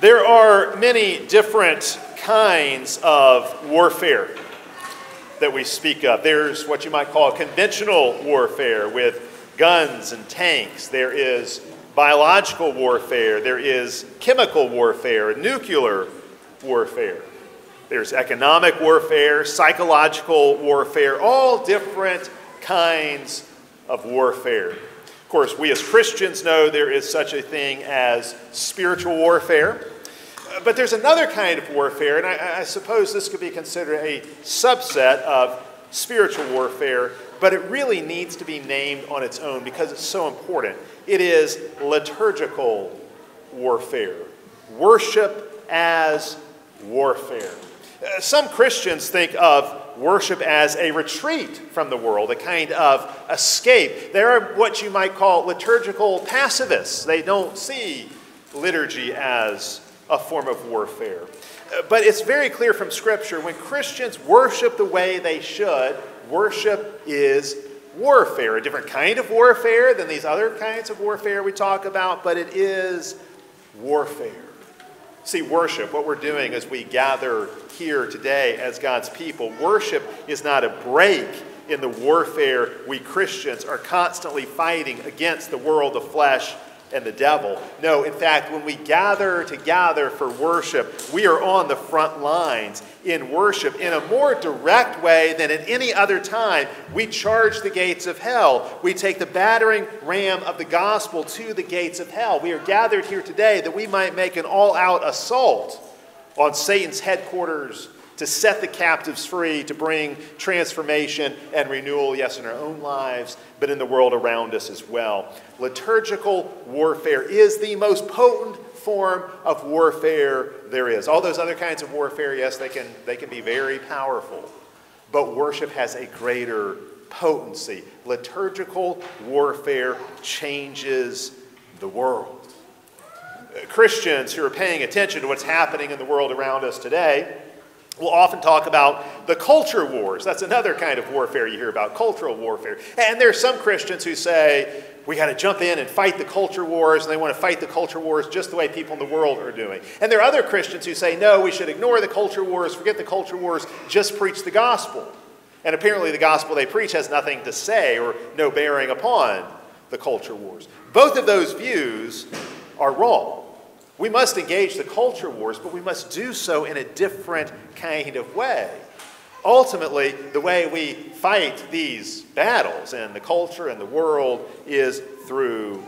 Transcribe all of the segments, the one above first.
There are many different kinds of warfare that we speak of. There's what you might call conventional warfare with guns and tanks. There is biological warfare. There is chemical warfare, nuclear warfare. There's economic warfare, psychological warfare, all different kinds of warfare. Of course, we as Christians know there is such a thing as spiritual warfare. But there's another kind of warfare, and I, I, suppose this could be considered a subset of spiritual warfare, but it really needs to be named on its own because it's so important. It is liturgical warfare, worship as warfare. Uh, some Christians think of worship as a retreat from the world, a kind of escape. They're what you might call liturgical pacifists. They don't see liturgy as a form of warfare. Uh, but it's very clear from Scripture when Christians worship the way they should, worship is warfare, a different kind of warfare than these other kinds of warfare we talk about, but it is warfare. See, worship, what we're doing as we gather here today as God's people, worship is not a break in the warfare we Christians are constantly fighting against the world of flesh and the devil. No, in fact, when we gather together for worship, we are on the front lines in worship in a more direct way than at any other time. We charge the gates of hell. We take the battering ram of the gospel to the gates of hell. We are gathered here today that we might make an all out assault on Satan's headquarters to set the captives free, to bring transformation and renewal, yes, in our own lives, but in the world around us as well. Liturgical warfare is the most potent form of warfare there is. All those other kinds of warfare, yes, they can, they can be very powerful, but worship has a greater potency. Liturgical warfare changes the world. Christians who are paying attention to what's happening in the world around us today We'll often talk about the culture wars. That's another kind of warfare you hear about, cultural warfare. And there are some Christians who say, we got to jump in and fight the culture wars, and they want to fight the culture wars just the way people in the world are doing. And there are other Christians who say, no, we should ignore the culture wars, forget the culture wars, just preach the gospel. And apparently, the gospel they preach has nothing to say or no bearing upon the culture wars. Both of those views are wrong. We must engage the culture wars, but we must do so in a different kind of way. Ultimately, the way we fight these battles in the culture and the world is through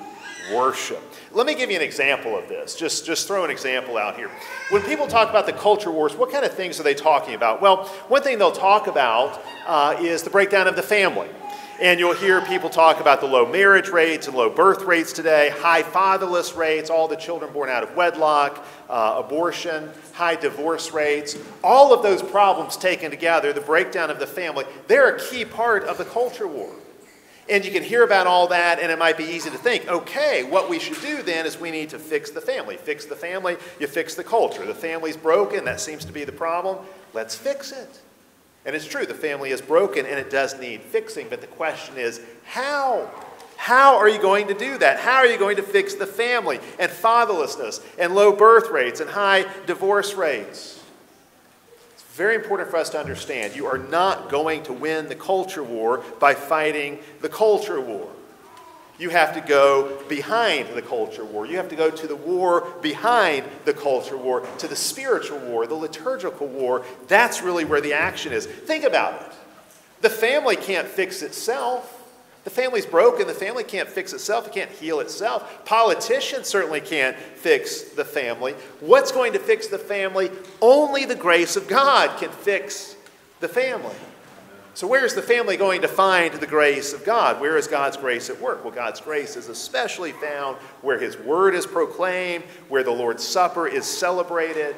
worship. Let me give you an example of this. Just, just throw an example out here. When people talk about the culture wars, what kind of things are they talking about? Well, one thing they'll talk about uh, is the breakdown of the family. And you'll hear people talk about the low marriage rates and low birth rates today, high fatherless rates, all the children born out of wedlock, uh, abortion, high divorce rates. All of those problems taken together, the breakdown of the family, they're a key part of the culture war. And you can hear about all that, and it might be easy to think, okay, what we should do then is we need to fix the family. Fix the family, you fix the culture. The family's broken, that seems to be the problem. Let's fix it. And it's true, the family is broken and it does need fixing, but the question is how? How are you going to do that? How are you going to fix the family and fatherlessness and low birth rates and high divorce rates? It's very important for us to understand you are not going to win the culture war by fighting the culture war. You have to go behind the culture war. You have to go to the war behind the culture war, to the spiritual war, the liturgical war. That's really where the action is. Think about it. The family can't fix itself. The family's broken. The family can't fix itself. It can't heal itself. Politicians certainly can't fix the family. What's going to fix the family? Only the grace of God can fix the family. So, where is the family going to find the grace of God? Where is God's grace at work? Well, God's grace is especially found where His word is proclaimed, where the Lord's Supper is celebrated.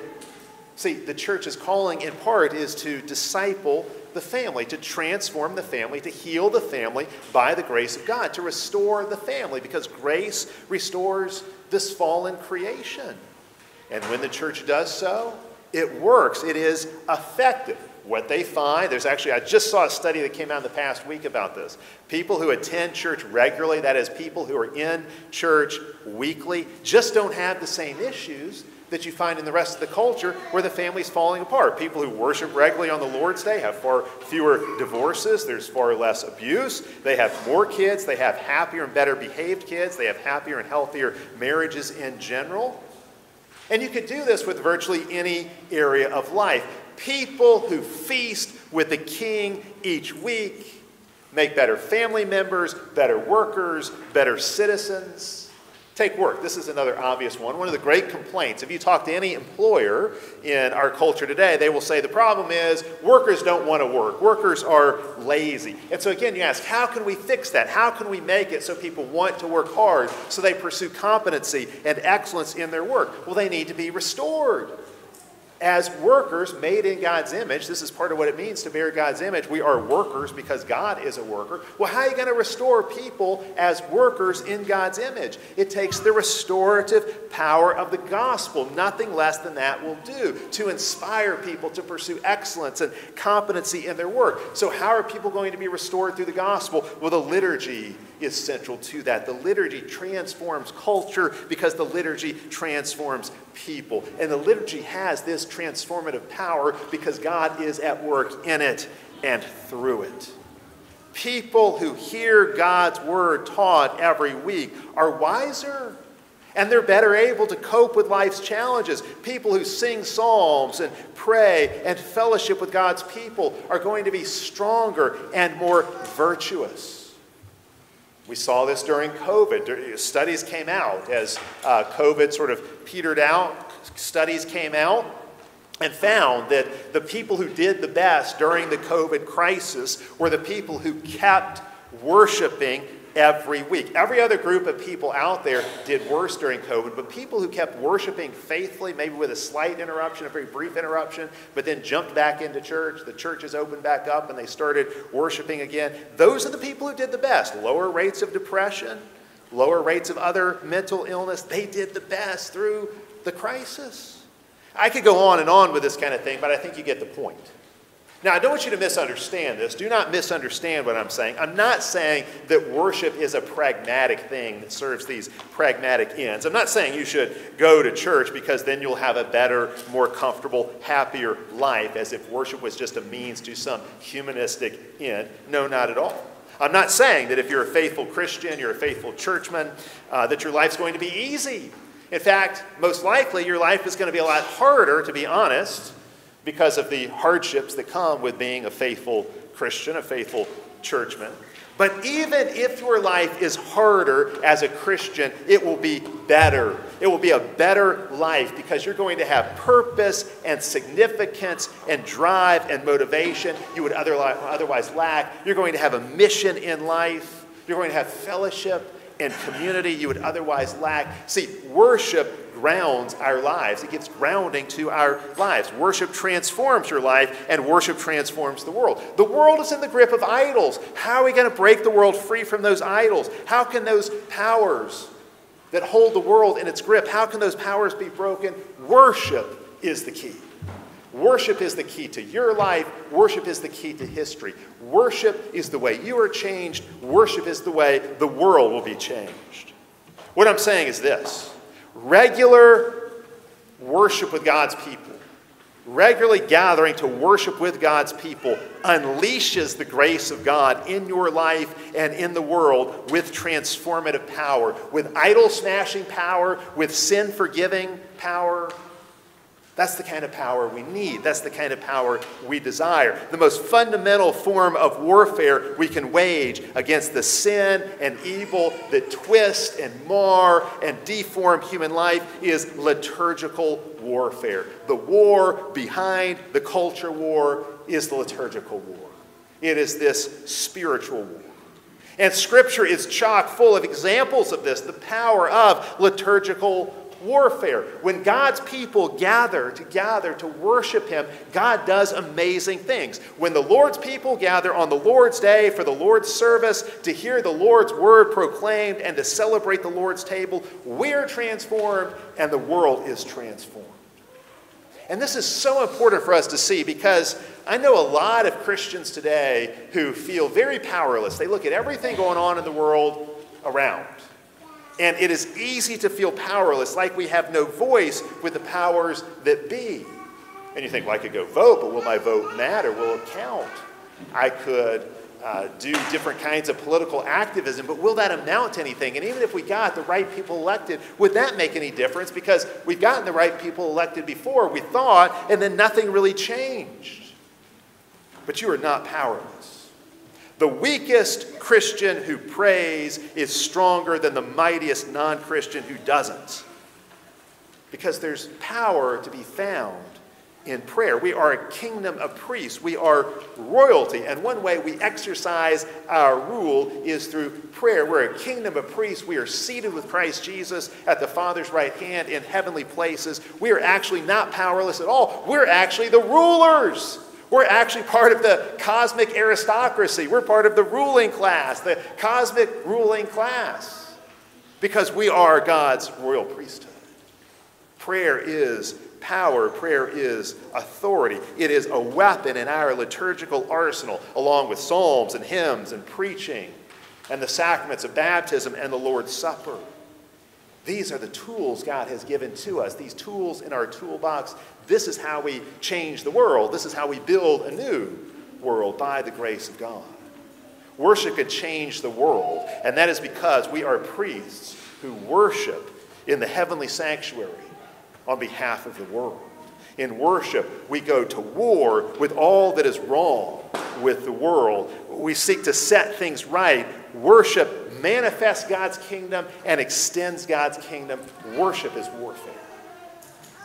See, the church's calling in part is to disciple the family, to transform the family, to heal the family by the grace of God, to restore the family, because grace restores this fallen creation. And when the church does so, it works, it is effective. What they find, there's actually, I just saw a study that came out in the past week about this. People who attend church regularly, that is, people who are in church weekly, just don't have the same issues that you find in the rest of the culture where the family's falling apart. People who worship regularly on the Lord's Day have far fewer divorces, there's far less abuse, they have more kids, they have happier and better behaved kids, they have happier and healthier marriages in general. And you could do this with virtually any area of life. People who feast with the king each week make better family members, better workers, better citizens. Take work. This is another obvious one. One of the great complaints, if you talk to any employer in our culture today, they will say the problem is workers don't want to work. Workers are lazy. And so, again, you ask, how can we fix that? How can we make it so people want to work hard, so they pursue competency and excellence in their work? Well, they need to be restored as workers made in God's image, this is part of what it means to bear God's image. We are workers because God is a worker. Well, how are you going to restore people as workers in God's image? It takes the restorative power of the gospel. Nothing less than that will do to inspire people to pursue excellence and competency in their work. So, how are people going to be restored through the gospel? Well, the liturgy is central to that. The liturgy transforms culture because the liturgy transforms people. And the liturgy has this transformative power because God is at work in it and through it. People who hear God's word taught every week are wiser and they're better able to cope with life's challenges. People who sing psalms and pray and fellowship with God's people are going to be stronger and more virtuous. We saw this during COVID. Studies came out as uh, COVID sort of petered out. Studies came out and found that the people who did the best during the COVID crisis were the people who kept worshiping every week. Every other group of people out there did worse during COVID, but people who kept worshiping faithfully, maybe with a slight interruption, a very brief interruption, but then jumped back into church, the churches opened back up and they started worshiping again, those are the people who did the best. Lower rates of depression, lower rates of other mental illness, they did the best through the crisis. I could go on and on with this kind of thing, but I think you get the point. Now, I don't want you to misunderstand this. Do not misunderstand what I'm saying. I'm not saying that worship is a pragmatic thing that serves these pragmatic ends. I'm not saying you should go to church because then you'll have a better, more comfortable, happier life as if worship was just a means to some humanistic end. No, not at all. I'm not saying that if you're a faithful Christian, you're a faithful churchman, uh, that your life's going to be easy. In fact, most likely your life is going to be a lot harder, to be honest because of the hardships that come with being a faithful Christian, a faithful churchman. But even if your life is harder as a Christian, it will be better. It will be a better life because you're going to have purpose and significance and drive and motivation you would otherwise lack. You're going to have a mission in life. You're going to have fellowship and community you would otherwise lack. See, worship grounds our lives. It gives grounding to our lives. Worship transforms your life, and worship transforms the world. The world is in the grip of idols. How are we going to break the world free from those idols? How can those powers that hold the world in its grip, how can those powers be broken? Worship is the key. Worship is the key to your life. Worship is the key to history. Worship is the way you are changed. Worship is the way the world will be changed. What I'm saying is this regular worship with God's people, regularly gathering to worship with God's people, unleashes the grace of God in your life and in the world with transformative power, with idol smashing power, with sin forgiving power, that's the kind of power we need. That's the kind of power we desire. The most fundamental form of warfare we can wage against the sin and evil that twist and mar and deform human life is liturgical warfare. The war behind the culture war is the liturgical war, it is this spiritual war. And Scripture is chock full of examples of this the power of liturgical warfare. When God's people gather to gather to worship Him, God does amazing things. When the Lord's people gather on the Lord's day for the Lord's service to hear the Lord's word proclaimed and to celebrate the Lord's table, we're transformed and the world is transformed. And this is so important for us to see because I know a lot of Christians today who feel very powerless. They look at everything going on in the world around. And it is easy to feel powerless, like we have no voice with the powers that be. And you think, well, I could go vote, but will my vote matter? Will it count? I could uh, do different kinds of political activism, but will that amount to anything? And even if we got the right people elected, would that make any difference? Because we've gotten the right people elected before, we thought, and then nothing really changed. But you are not powerless. The weakest Christian who prays is stronger than the mightiest non Christian who doesn't. Because there's power to be found in prayer. We are a kingdom of priests. We are royalty. And one way we exercise our rule is through prayer. We're a kingdom of priests. We are seated with Christ Jesus at the Father's right hand in heavenly places. We are actually not powerless at all. We're actually the rulers. We're actually part of the cosmic aristocracy. We're part of the ruling class, the cosmic ruling class, because we are God's royal priesthood. Prayer is power, prayer is authority. It is a weapon in our liturgical arsenal, along with psalms and hymns and preaching and the sacraments of baptism and the Lord's Supper. These are the tools God has given to us, these tools in our toolbox. This is how we change the world. This is how we build a new world by the grace of God. Worship could change the world, and that is because we are priests who worship in the heavenly sanctuary on behalf of the world. In worship, we go to war with all that is wrong with the world. We seek to set things right. Worship manifests God's kingdom and extends God's kingdom. Worship is warfare.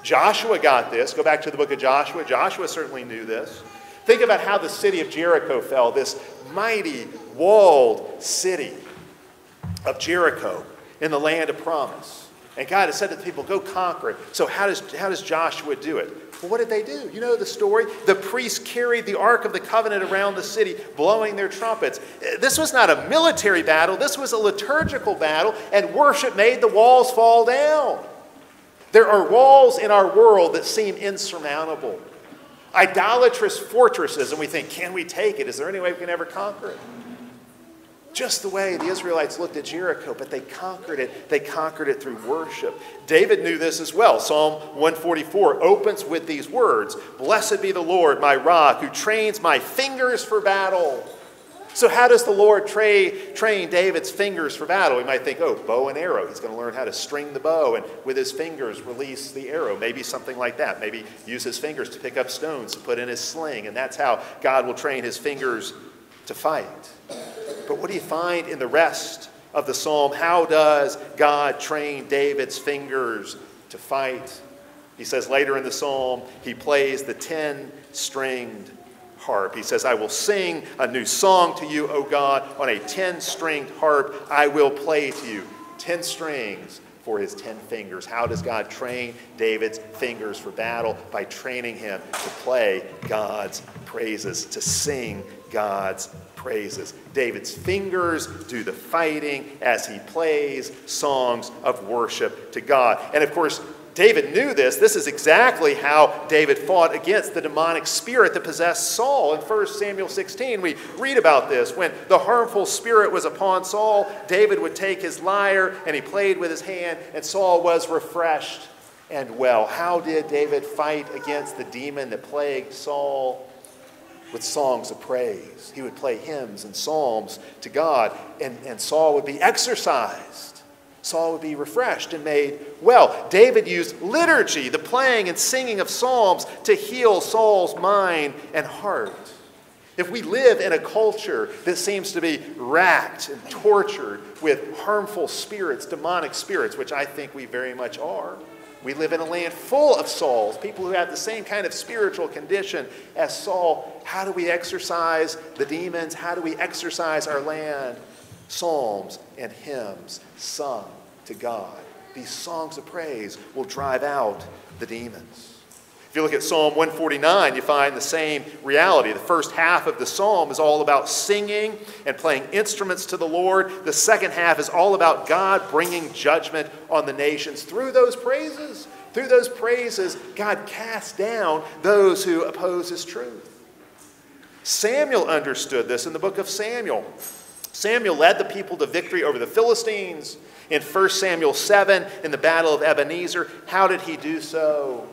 Joshua got this. Go back to the book of Joshua. Joshua certainly knew this. Think about how the city of Jericho fell, this mighty walled city of Jericho in the land of promise. And God has said to the people, go conquer it. So how does, how does Joshua do it? Well, what did they do? You know the story? The priests carried the Ark of the Covenant around the city, blowing their trumpets. This was not a military battle, this was a liturgical battle, and worship made the walls fall down. There are walls in our world that seem insurmountable. Idolatrous fortresses, and we think, can we take it? Is there any way we can ever conquer it? just the way the Israelites looked at Jericho, but they conquered it. They conquered it through worship. David knew this as well. Psalm 144 opens with these words Blessed be the Lord, my rock, who trains my fingers for battle. So, how does the Lord tra- train David's fingers for battle? We might think, oh, bow and arrow. He's going to learn how to string the bow and with his fingers release the arrow. Maybe something like that. Maybe use his fingers to pick up stones to put in his sling. And that's how God will train his fingers to fight. But what do you find in the rest of the psalm? How does God train David's fingers to fight? He says later in the psalm, he plays the 10 stringed harp. He says, I will sing a new song to you, O God, on a 10 stringed harp I will play to you. 10 strings for his 10 fingers. How does God train David's fingers for battle? By training him to play God's praises, to sing God's praises. David's fingers do the fighting as he plays songs of worship to God. And of course, David knew this. This is exactly how David fought against the demonic spirit that possessed Saul. In 1 Samuel 16, we read about this. When the harmful spirit was upon Saul, David would take his lyre and he played with his hand, and Saul was refreshed and well. How did David fight against the demon that plagued Saul? with songs of praise. He would play hymns and psalms to God, and, and Saul would be exorcised. Saul would be refreshed and made well. David used liturgy, the playing and singing of psalms, to heal Saul's mind and heart. If we live in a culture that seems to be racked and tortured with harmful spirits, demonic spirits, which I think we very much are, we live in a land full of Sauls, people who have the same kind of spiritual condition as Saul. How do we exorcise the demons? How do we exorcise our land? Psalms and hymns sung to God. These songs of praise will drive out the demons. If you look at Psalm 149, you find the same reality. The first half of the psalm is all about singing and playing instruments to the Lord. The second half is all about God bringing judgment on the nations through those praises, Through those praises, God casts down those who oppose his truth. Samuel understood this in the book of Samuel. Samuel led the people to victory over the Philistines. In 1 Samuel 7, in the Battle of Ebenezer, how did he do so?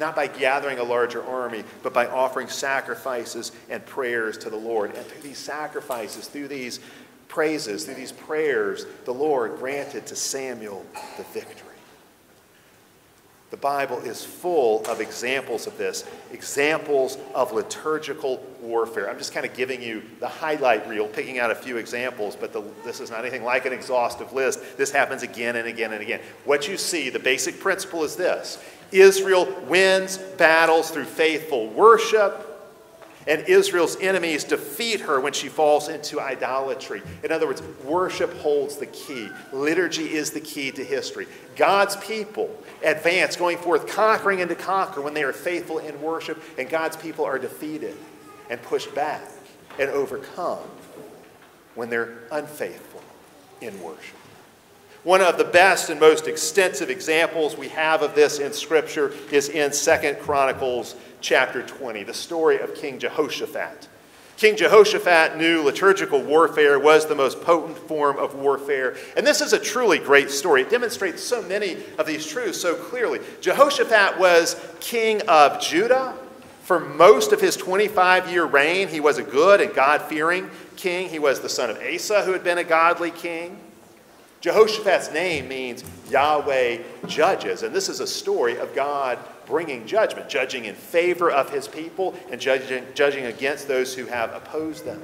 Not by gathering a larger army, but by offering sacrifices and prayers to the Lord. And through these sacrifices, through these praises, through these prayers, the Lord granted to Samuel the victory. The Bible is full of examples of this, examples of liturgical warfare. I'm just kind of giving you the highlight reel, picking out a few examples, but the, this is not anything like an exhaustive list. This happens again and again and again. What you see, the basic principle is this Israel wins battles through faithful worship and Israel's enemies defeat her when she falls into idolatry. In other words, worship holds the key. Liturgy is the key to history. God's people advance, going forth, conquering and to conquer when they are faithful in worship, and God's people are defeated and pushed back and overcome when they're unfaithful in worship. One of the best and most extensive examples we have of this in Scripture is in Second Chronicles chapter 20, the story of King Jehoshaphat. King Jehoshaphat knew liturgical warfare was the most potent form of warfare. And this is a truly great story. It demonstrates so many of these truths so clearly. Jehoshaphat was king of Judah. For most of his 25 year reign, he was a good and God fearing king. He was the son of Asa, who had been a godly king. Jehoshaphat's name means Yahweh judges. And this is a story of God bringing judgment, judging in favor of his people and judging, judging against those who have opposed them.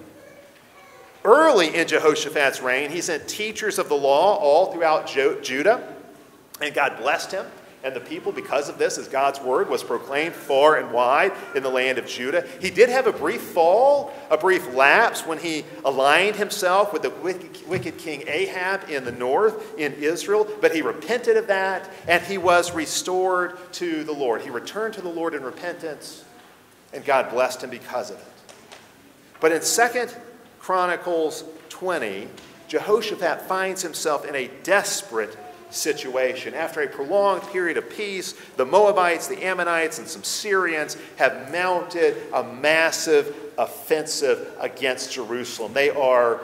Early in Jehoshaphat's reign, he sent teachers of the law all throughout Judah, and God blessed him and the people because of this, as God's word was proclaimed far and wide in the land of Judah. He did have a brief fall, a brief lapse when he aligned himself with the wicked king Ahab in the north in Israel, but he repented of that and he was restored to the Lord. He returned to the Lord in repentance, and God blessed him because of it. But in Second Chronicles 20, Jehoshaphat finds himself in a desperate situation. After a prolonged period of peace, the Moabites, the Ammonites, and some Syrians have mounted a massive offensive against Jerusalem. They are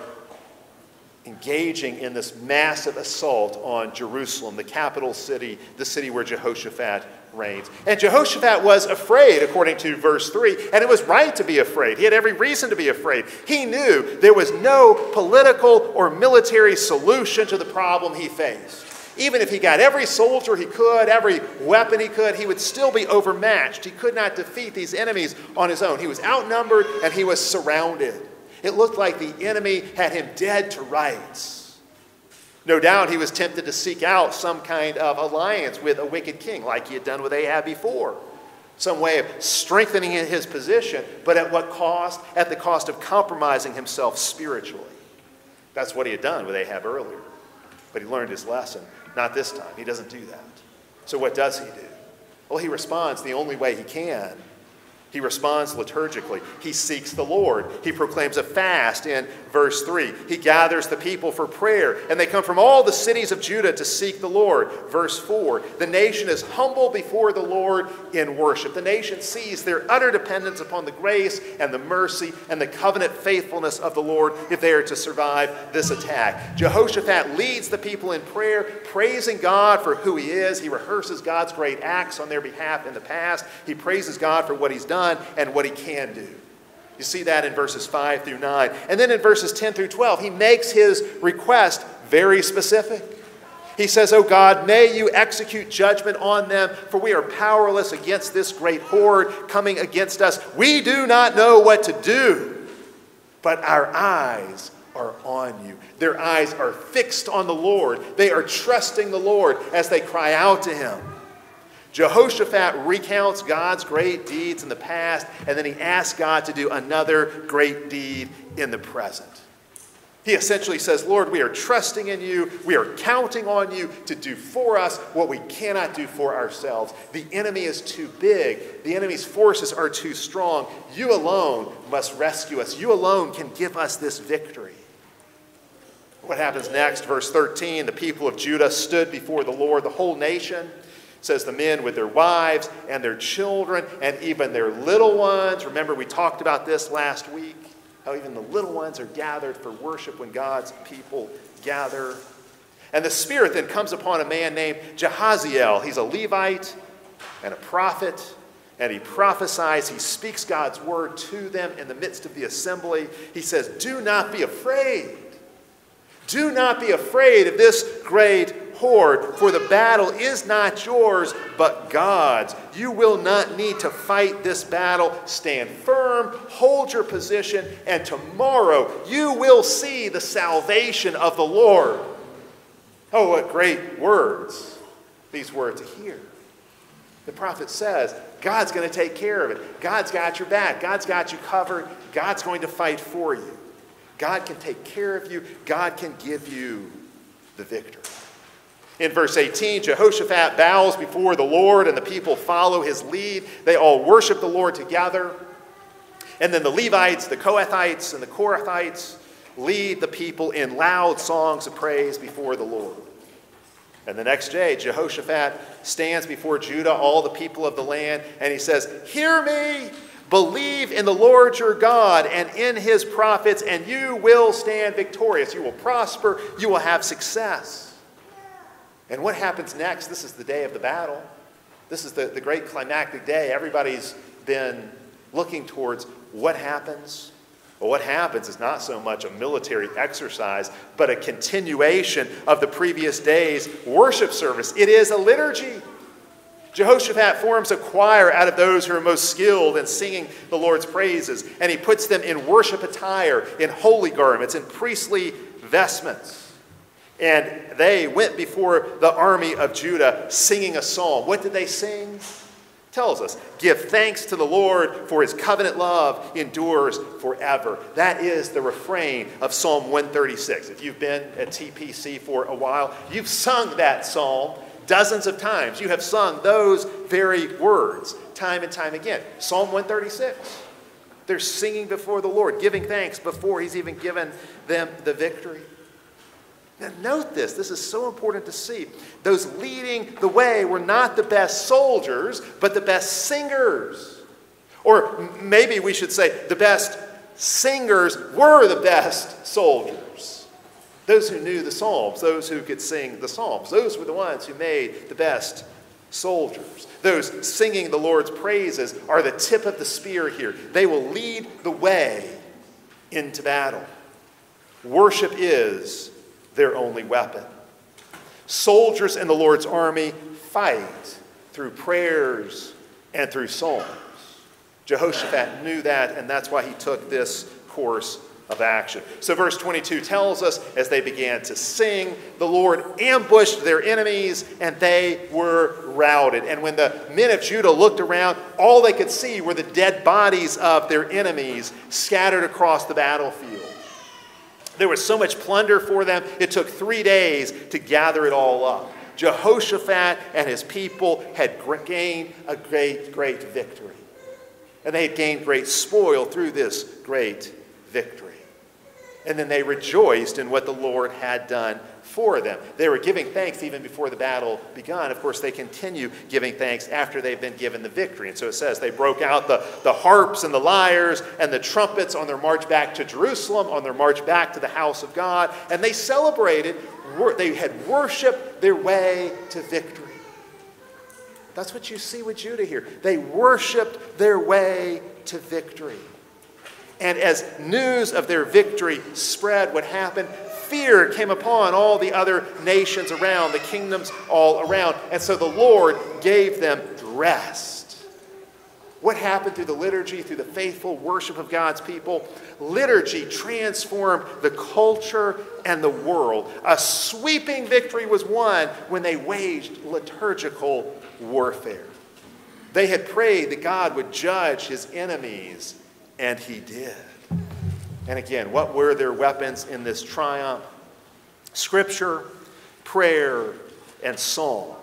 engaging in this massive assault on Jerusalem, the capital city, the city where Jehoshaphat reigns. And Jehoshaphat was afraid, according to verse 3, and it was right to be afraid. He had every reason to be afraid. He knew there was no political or military solution to the problem he faced. Even if he got every soldier he could, every weapon he could, he would still be overmatched. He could not defeat these enemies on his own. He was outnumbered and he was surrounded. It looked like the enemy had him dead to rights. No doubt he was tempted to seek out some kind of alliance with a wicked king, like he had done with Ahab before. Some way of strengthening his position, but at what cost? At the cost of compromising himself spiritually. That's what he had done with Ahab earlier. But he learned his lesson. Not this time. He doesn't do that. So what does he do? Well, he responds the only way he can he responds liturgically. He seeks the Lord. He proclaims a fast in verse 3. He gathers the people for prayer, and they come from all the cities of Judah to seek the Lord. Verse 4. The nation is humble before the Lord in worship. The nation sees their utter dependence upon the grace and the mercy and the covenant faithfulness of the Lord if they are to survive this attack. Jehoshaphat leads the people in prayer, praising God for who he is. He rehearses God's great acts on their behalf in the past. He praises God for what he's done done and what he can do. You see that in verses 5 through 9. And then in verses 10 through 12, he makes his request very specific. He says, Oh God, may you execute judgment on them, for we are powerless against this great horde coming against us. We do not know what to do, but our eyes are on you. Their eyes are fixed on the Lord. They are trusting the Lord as they cry out to him. Jehoshaphat recounts God's great deeds in the past, and then he asks God to do another great deed in the present. He essentially says, Lord, we are trusting in you. We are counting on you to do for us what we cannot do for ourselves. The enemy is too big, the enemy's forces are too strong. You alone must rescue us. You alone can give us this victory. What happens next? Verse 13 the people of Judah stood before the Lord, the whole nation says the men with their wives and their children and even their little ones. Remember, we talked about this last week how even the little ones are gathered for worship when God's people gather. And the Spirit then comes upon a man named Jahaziel. He's a Levite and a prophet, and he prophesies. He speaks God's word to them in the midst of the assembly. He says, Do not be afraid. Do not be afraid of this great horde, for the battle is not yours, but God's. You will not need to fight this battle. Stand firm, hold your position, and tomorrow you will see the salvation of the Lord. Oh, what great words these words to hear. The prophet says, God's going to take care of it. God's got your back. God's got you covered. God's going to fight for you. God can take care of you. God can give you the victory. In verse 18, Jehoshaphat bows before the Lord, and the people follow his lead. They all worship the Lord together. And then the Levites, the Kohathites, and the Korahites lead the people in loud songs of praise before the Lord. And the next day, Jehoshaphat stands before Judah, all the people of the land, and he says, Hear me, believe in the Lord your God and in his prophets, and you will stand victorious. You will prosper, you will have success. And what happens next? This is the day of the battle. This is the, the great climactic day. Everybody's been looking towards what happens. Well, what happens is not so much a military exercise, but a continuation of the previous day's worship service. It is a liturgy. Jehoshaphat forms a choir out of those who are most skilled in singing the Lord's praises, and he puts them in worship attire, in holy garments, in priestly vestments. And they went before the army of Judah singing a psalm. What did they sing? Tells us, give thanks to the Lord for his covenant love endures forever. That is the refrain of Psalm 136. If you've been at TPC for a while, you've sung that psalm dozens of times. You have sung those very words time and time again. Psalm 136. They're singing before the Lord, giving thanks before he's even given them the victory. Now, note this. This is so important to see. Those leading the way were not the best soldiers, but the best singers. Or maybe we should say the best singers were the best soldiers. Those who knew the Psalms, those who could sing the Psalms, those were the ones who made the best soldiers. Those singing the Lord's praises are the tip of the spear here. They will lead the way into battle. Worship is their only weapon. Soldiers in the Lord's army fight through prayers and through psalms. Jehoshaphat knew that, and that's why he took this course of action. So, verse 22 tells us as they began to sing, the Lord ambushed their enemies and they were routed. And when the men of Judah looked around, all they could see were the dead bodies of their enemies scattered across the battlefield. There was so much plunder for them, it took three days to gather it all up. Jehoshaphat and his people had gained a great, great victory. And they had gained great spoil through this great victory. And then they rejoiced in what the Lord had done for them. They were giving thanks even before the battle begun. Of course, they continue giving thanks after they've been given the victory. And so it says they broke out the, the harps and the lyres and the trumpets on their march back to Jerusalem, on their march back to the house of God, and they celebrated, they had worshiped their way to victory. That's what you see with Judah here. They worshiped their way to victory. And as news of their victory spread, what happened? Fear came upon all the other nations around, the kingdoms all around. And so the Lord gave them rest. What happened through the liturgy, through the faithful worship of God's people? Liturgy transformed the culture and the world. A sweeping victory was won when they waged liturgical warfare. They had prayed that God would judge his enemies and he did. And again, what were their weapons in this triumph? Scripture, prayer, and song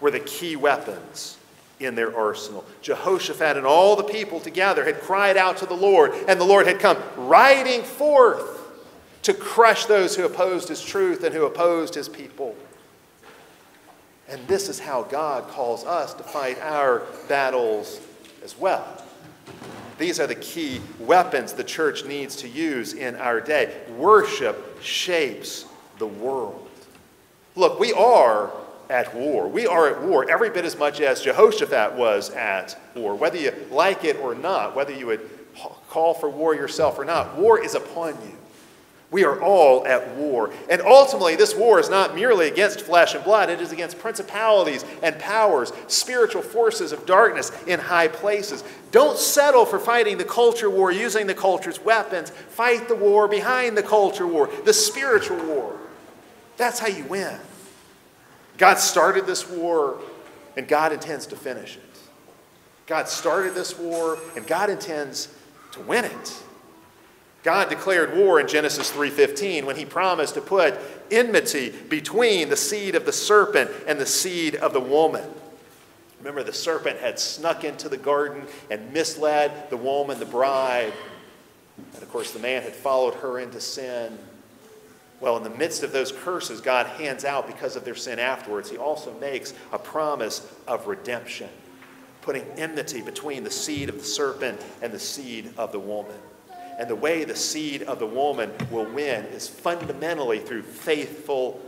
were the key weapons in their arsenal. Jehoshaphat and all the people together had cried out to the Lord, and the Lord had come riding forth to crush those who opposed his truth and who opposed his people. And this is how God calls us to fight our battles as well. These are the key weapons the church needs to use in our day. Worship shapes the world. Look, we are at war. We are at war every bit as much as Jehoshaphat was at war. Whether you like it or not, whether you would call for war yourself or not, war is upon you. We are all at war. And ultimately, this war is not merely against flesh and blood, it is against principalities and powers, spiritual forces of darkness in high places. Don't settle for fighting the culture war using the culture's weapons. Fight the war behind the culture war, the spiritual war. That's how you win. God started this war, and God intends to finish it. God started this war, and God intends to win it. God declared war in Genesis 3:15 when he promised to put enmity between the seed of the serpent and the seed of the woman. Remember the serpent had snuck into the garden and misled the woman, the bride. And of course the man had followed her into sin. Well, in the midst of those curses God hands out because of their sin afterwards, he also makes a promise of redemption, putting enmity between the seed of the serpent and the seed of the woman. And the way the seed of the woman will win is fundamentally through faithful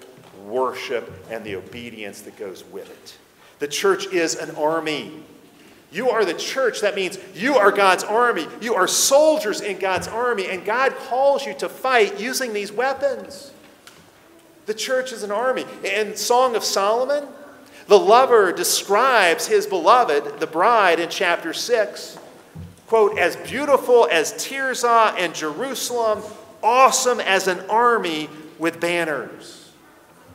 worship and the obedience that goes with it. The church is an army. You are the church. That means you are God's army. You are soldiers in God's army, and God calls you to fight using these weapons. The church is an army. In Song of Solomon, the lover describes his beloved, the bride, in chapter 6 quote, as beautiful as Tirzah and Jerusalem, awesome as an army with banners.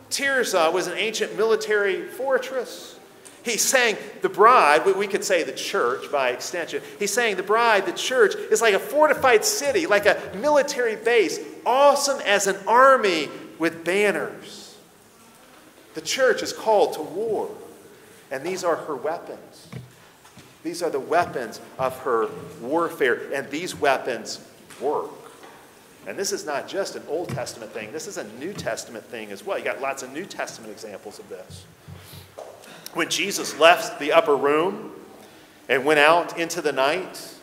Tirzah was an ancient military fortress. He's saying the bride, we could say the church by extension, he's saying the bride, the church, is like a fortified city, like a military base, awesome as an army with banners. The church is called to war, and these are her weapons. These are the weapons of her warfare, and these weapons work. And this is not just an Old Testament thing, this is a New Testament thing as well. You got lots of New Testament examples of this. When Jesus left the upper room and went out into the night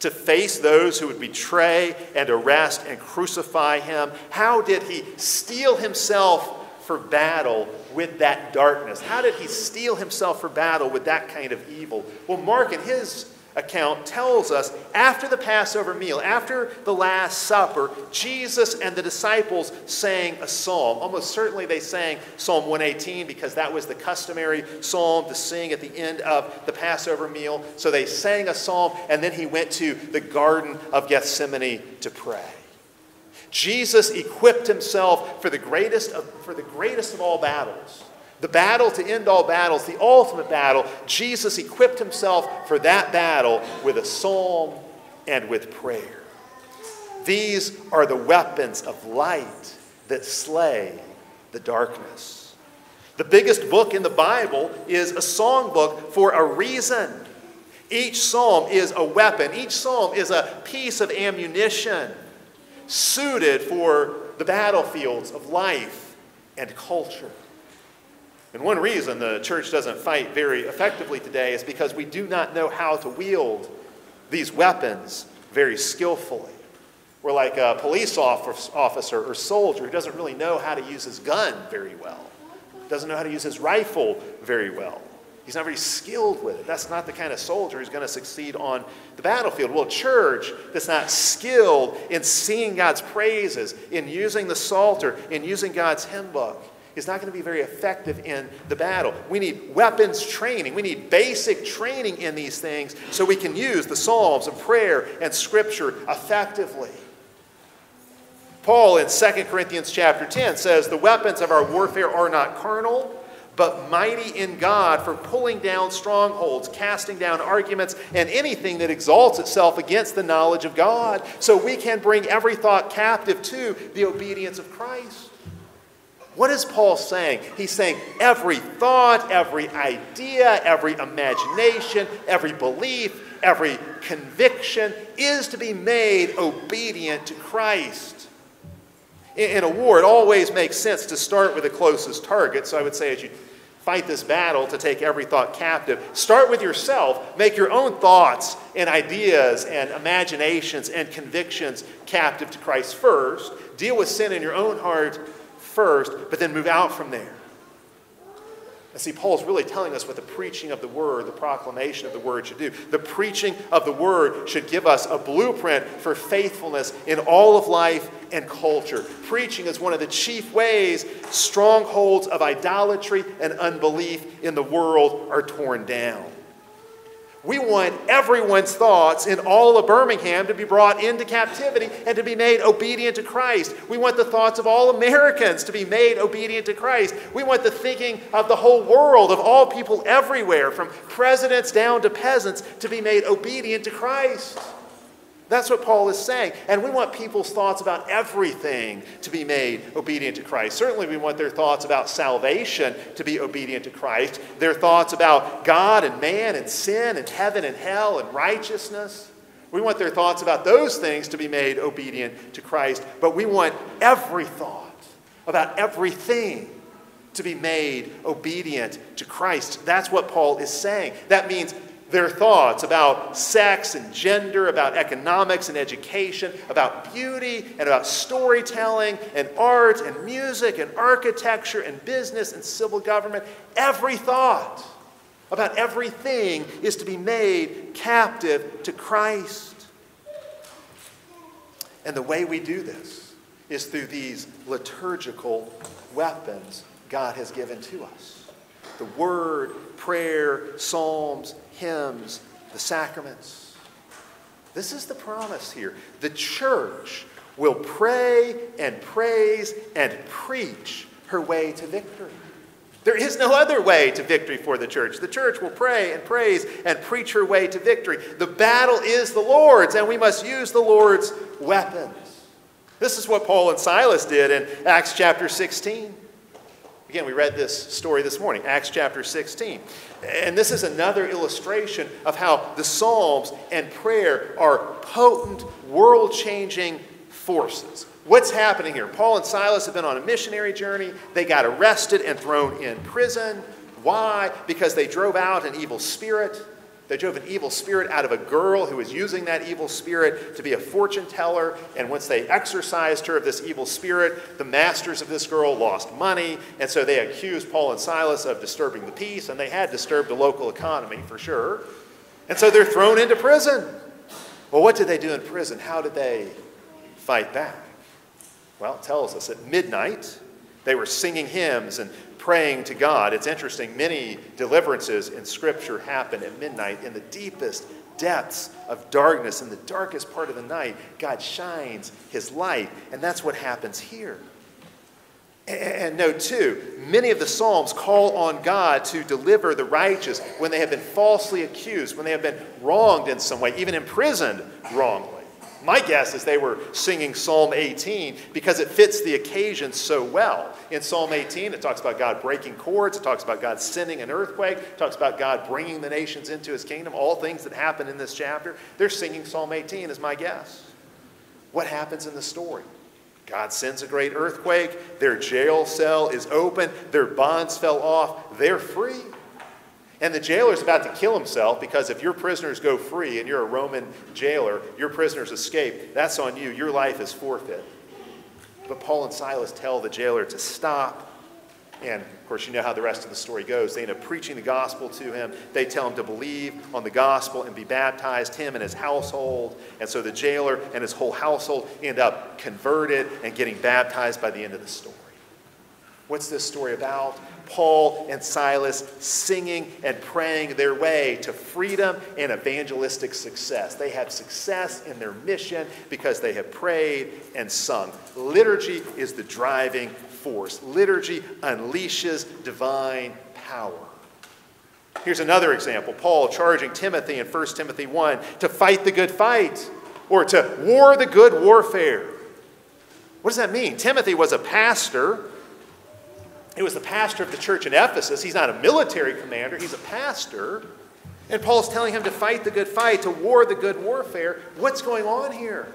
to face those who would betray and arrest and crucify him, how did he steel himself for battle with that darkness? How did he steel himself for battle with that kind of evil? Well, Mark, in his account, tells us after the Passover meal, after the Last Supper, Jesus and the disciples sang a psalm. Almost certainly they sang Psalm 118 because that was the customary psalm to sing at the end of the Passover meal. So they sang a psalm, and then he went to the Garden of Gethsemane to pray. Jesus equipped himself for the greatest of, for the greatest of all battles. The battle to end all battles, the ultimate battle, Jesus equipped himself for that battle with a psalm and with prayer. These are the weapons of light that slay the darkness. The biggest book in the Bible is a songbook for a reason. Each psalm is a weapon, each psalm is a piece of ammunition suited for the battlefields of life and culture. And one reason the church doesn't fight very effectively today is because we do not know how to wield these weapons very skillfully. We're like a police officer or soldier who doesn't really know how to use his gun very well, doesn't know how to use his rifle very well. He's not very skilled with it. That's not the kind of soldier who's going to succeed on the battlefield. Well, church that's not skilled in singing God's praises, in using the Psalter, in using God's hymn book, is not going to be very effective in the battle. We need weapons training. We need basic training in these things so we can use the Psalms and prayer and Scripture effectively. Paul in 2 Corinthians chapter 10 says, The weapons of our warfare are not carnal but mighty in God for pulling down strongholds, casting down arguments, and anything that exalts itself against the knowledge of God, so we can bring every thought captive to the obedience of Christ. What is Paul saying? He's saying every thought, every idea, every imagination, every belief, every conviction is to be made obedient to Christ. In a war, it always makes sense to start with the closest target. So I would say, as you fight this battle to take every thought captive. Start with yourself. Make your own thoughts and ideas and imaginations and convictions captive to Christ first. Deal with sin in your own heart first, but then move out from there. And see, Paul's really telling us what the preaching of the word, the proclamation of the word should do. The preaching of the word should give us a blueprint for faithfulness in all of life and culture. Preaching is one of the chief ways strongholds of idolatry and unbelief in the world are torn down. We want everyone's thoughts in all of Birmingham to be brought into captivity and to be made obedient to Christ. We want the thoughts of all Americans to be made obedient to Christ. We want the thinking of the whole world, of all people everywhere, from presidents down to peasants, to be made obedient to Christ. That's what Paul is saying. And we want people's thoughts about everything to be made obedient to Christ. Certainly, we want their thoughts about salvation to be obedient to Christ, their thoughts about God and man and sin and heaven and hell and righteousness. We want their thoughts about those things to be made obedient to Christ, but we want every thought about everything to be made obedient to Christ. That's what Paul is saying. That means their thoughts about sex and gender, about economics and education, about beauty and about storytelling and art and music and architecture and business and civil government. Every thought about everything is to be made captive to Christ. And the way we do this is through these liturgical weapons God has given to us the word, prayer, psalms, hymns, the sacraments. This is the promise here. The church will pray and praise and preach her way to victory. There is no other way to victory for the church. The church will pray and praise and preach her way to victory. The battle is the Lord's, and we must use the Lord's weapons. This is what Paul and Silas did in Acts chapter 16. Again, we read this story this morning, Acts chapter 16. And this is another illustration of how the Psalms and prayer are potent, world changing forces. What's happening here? Paul and Silas have been on a missionary journey. They got arrested and thrown in prison. Why? Because they drove out an evil spirit. They drove an evil spirit out of a girl who was using that evil spirit to be a fortune teller. And once they exorcised her of this evil spirit, the masters of this girl lost money. And so they accused Paul and Silas of disturbing the peace, and they had disturbed the local economy for sure. And so they're thrown into prison. Well, what did they do in prison? How did they fight back? Well, it tells us at midnight, they were singing hymns and praying to God. It's interesting, many deliverances in Scripture happen at midnight in the deepest depths of darkness, in the darkest part of the night. God shines his light, and that's what happens here. And note too, many of the Psalms call on God to deliver the righteous when they have been falsely accused, when they have been wronged in some way, even imprisoned wrongly. My guess is they were singing Psalm 18 because it fits the occasion so well. In Psalm 18, it talks about God breaking cords, it talks about God sending an earthquake, it talks about God bringing the nations into his kingdom, all things that happen in this chapter. They're singing Psalm 18, is my guess. What happens in the story? God sends a great earthquake, their jail cell is open, their bonds fell off, they're free. And the jailer's about to kill himself because if your prisoners go free and you're a Roman jailer, your prisoners escape, that's on you. Your life is forfeit. But Paul and Silas tell the jailer to stop. And of course, you know how the rest of the story goes. They end up preaching the gospel to him. They tell him to believe on the gospel and be baptized, him and his household. And so the jailer and his whole household end up converted and getting baptized by the end of the story. What's this story about? Paul and Silas singing and praying their way to freedom and evangelistic success. They have success in their mission because they have prayed and sung. Liturgy is the driving force, liturgy unleashes divine power. Here's another example Paul charging Timothy in 1 Timothy 1 to fight the good fight or to war the good warfare. What does that mean? Timothy was a pastor he was the pastor of the church in Ephesus. He's not a military commander, he's a pastor. And Paul's telling him to fight the good fight, to war the good warfare. What's going on here?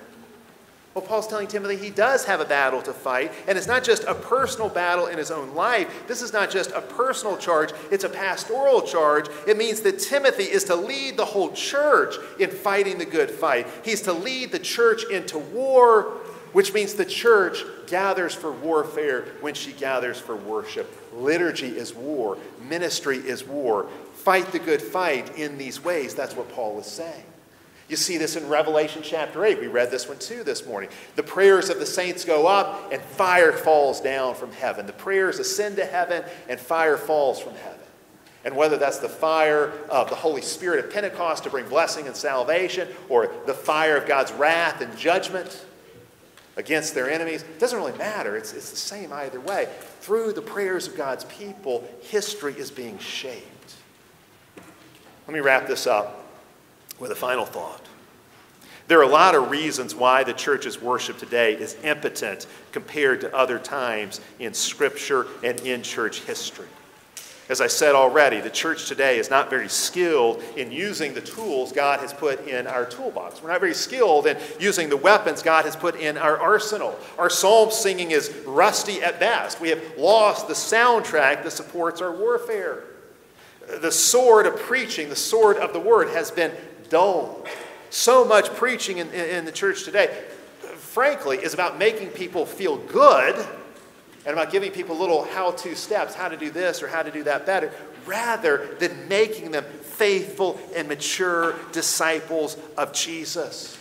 Well, Paul's telling Timothy he does have a battle to fight, and it's not just a personal battle in his own life. This is not just a personal charge, it's a pastoral charge. It means that Timothy is to lead the whole church in fighting the good fight. He's to lead the church into war, which means the church gathers for warfare when she gathers for worship. Liturgy is war, ministry is war. Fight the good fight in these ways. That's what Paul is saying. You see this in Revelation chapter 8. We read this one too this morning. The prayers of the saints go up, and fire falls down from heaven. The prayers ascend to heaven, and fire falls from heaven. And whether that's the fire of the Holy Spirit at Pentecost to bring blessing and salvation, or the fire of God's wrath and judgment against their enemies, it doesn't really matter. It's, it's the same either way. Through the prayers of God's people, history is being shaped. Let me wrap this up with a final thought. There are a lot of reasons why the church's worship today is impotent compared to other times in Scripture and in church history. As I said already, the church today is not very skilled in using the tools God has put in our toolbox. We're not very skilled in using the weapons God has put in our arsenal. Our psalm singing is rusty at best. We have lost the soundtrack that supports our warfare. The sword of preaching, the sword of the word, has been dulled. So much preaching in, in the church today, frankly, is about making people feel good and about giving people little how to steps, how to do this or how to do that better, rather than making them faithful and mature disciples of Jesus.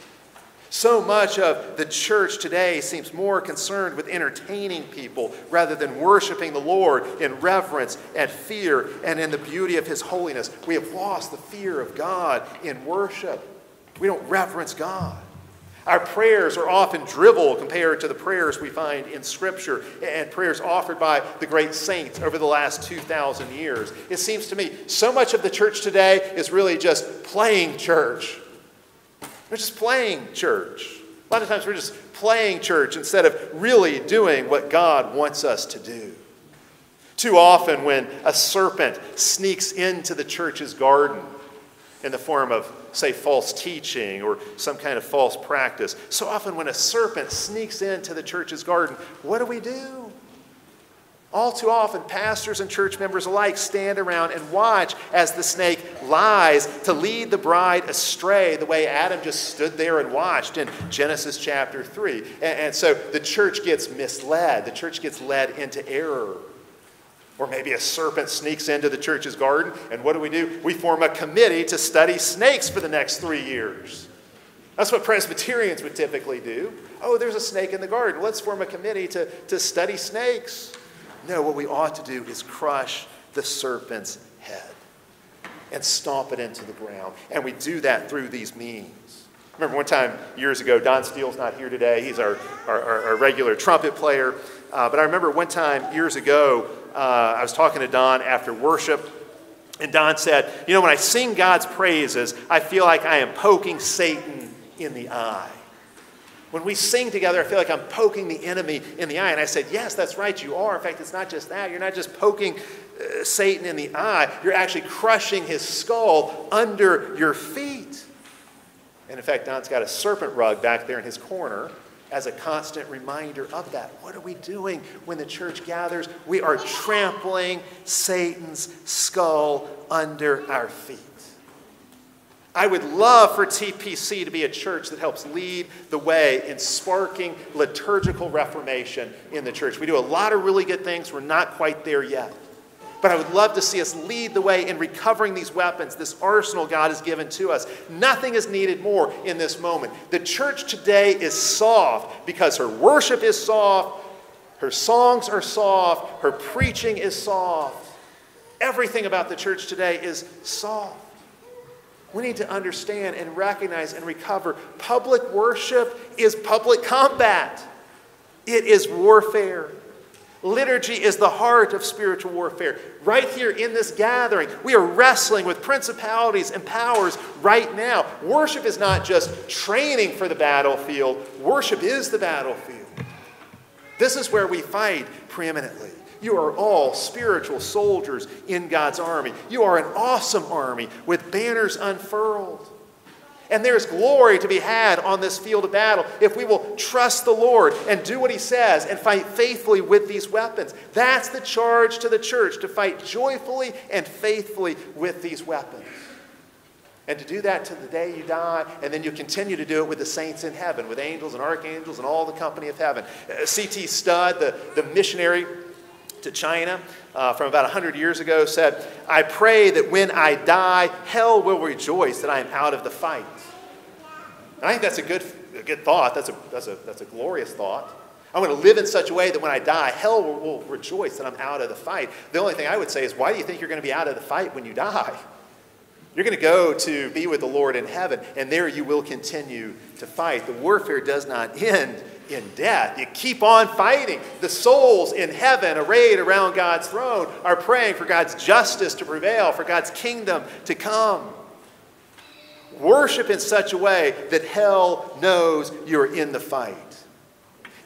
So much of the church today seems more concerned with entertaining people rather than worshiping the Lord in reverence and fear and in the beauty of His holiness. We have lost the fear of God in worship. We don't reverence God. Our prayers are often drivel compared to the prayers we find in Scripture and prayers offered by the great saints over the last 2,000 years. It seems to me so much of the church today is really just playing church. We're just playing church. A lot of times we're just playing church instead of really doing what God wants us to do. Too often, when a serpent sneaks into the church's garden in the form of, say, false teaching or some kind of false practice, so often when a serpent sneaks into the church's garden, what do we do? All too often, pastors and church members alike stand around and watch as the snake lies to lead the bride astray, the way Adam just stood there and watched in Genesis chapter 3. And, and, so the church gets misled, the church gets led into error. Or maybe a serpent sneaks into the church's garden, and what do we do? We form a committee to study snakes for the next three years. That's what Presbyterians would typically do. Oh, there's a snake in the garden. Let's form a committee to, to study snakes. No, what we ought to do is crush the serpent's head and stomp it into the ground. And we do that through these means. Remember one time years ago, Don Steele's not here today. He's our, our, our regular trumpet player. Uh, but I remember one time years ago, uh, I was talking to Don after worship, and Don said, You know, when I sing God's praises, I feel like I am poking Satan in the eye. When we sing together, I feel like I'm poking the enemy in the eye. And I said, Yes, that's right, you are. In fact, it's not just that. You're not just poking uh, Satan in the eye, you're actually crushing his skull under your feet. And in fact, Don's got a serpent rug back there in his corner as a constant reminder of that. What are we doing when the church gathers? We are trampling Satan's skull under our feet. I would love for TPC to be a church that helps lead the way in sparking liturgical reformation in the church. We do a lot of really good things. We're not quite there yet. But I would love to see us lead the way in recovering these weapons, this arsenal God has given to us. Nothing is needed more in this moment. The church today is soft because her worship is soft, her songs are soft, her preaching is soft. Everything about the church today is soft. We need to understand and recognize and recover public worship is public combat, it is warfare. Liturgy is the heart of spiritual warfare. Right here in this gathering, we are wrestling with principalities and powers right now. Worship is not just training for the battlefield, worship is the battlefield. This is where we fight preeminently. You are all spiritual soldiers in God's army. You are an awesome army with banners unfurled. And there's glory to be had on this field of battle if we will trust the Lord and do what He says and fight faithfully with these weapons. That's the charge to the church to fight joyfully and faithfully with these weapons. And to do that to the day you die, and then you continue to do it with the saints in heaven, with angels and archangels and all the company of heaven. Uh, C.T. Studd, the, the missionary to China uh, from about 100 years ago, said, I pray that when I die, hell will rejoice that I am out of the fight. And I think that's a good, a good thought. That's a, that's, a, that's a glorious thought. I'm going to live in such a way that when I die, hell will, will rejoice that I'm out of the fight. The only thing I would say is, why do you think you're going to be out of the fight when you die? You're going to go to be with the Lord in heaven, and there you will continue to fight. The warfare does not end in death. You keep on fighting. The souls in heaven, arrayed around God's throne, are praying for God's justice to prevail, for God's kingdom to come. Worship in such a way that hell knows you're in the fight.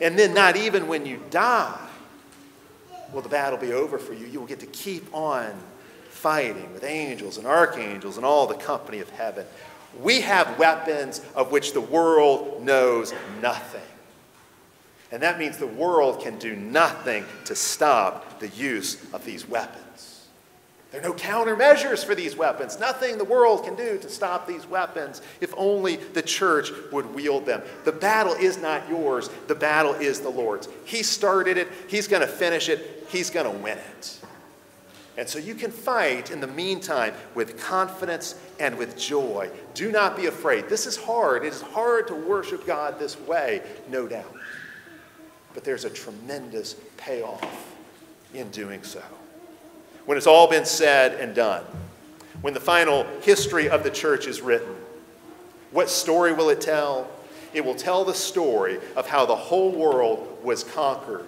And then, not even when you die, will the battle be over for you. You will get to keep on fighting with angels and archangels and all the company of heaven. We have weapons of which the world knows nothing. And that means the world can do nothing to stop the use of these weapons. There are no countermeasures for these weapons. Nothing the world can do to stop these weapons if only the church would wield them. The battle is not yours, the battle is the Lord's. He started it, He's going to finish it, He's going to win it. And so you can fight in the meantime with confidence and with joy. Do not be afraid. This is hard. It is hard to worship God this way, no doubt. But there's a tremendous payoff in doing so. When it's all been said and done, when the final history of the church is written, what story will it tell? It will tell the story of how the whole world was conquered,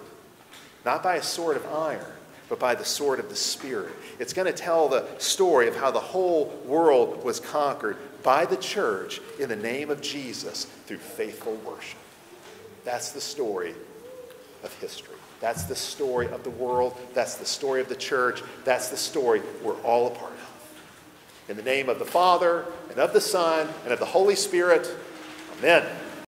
not by a sword of iron but by the sword of the Spirit. It's going to tell the story of how the whole world was conquered by the church in the name of Jesus through faithful worship. That's the story of history. That's the story of the world. That's the story of the church. That's the story we're all a part of. In the name of the Father, and of the Son, and of the Holy Spirit, amen.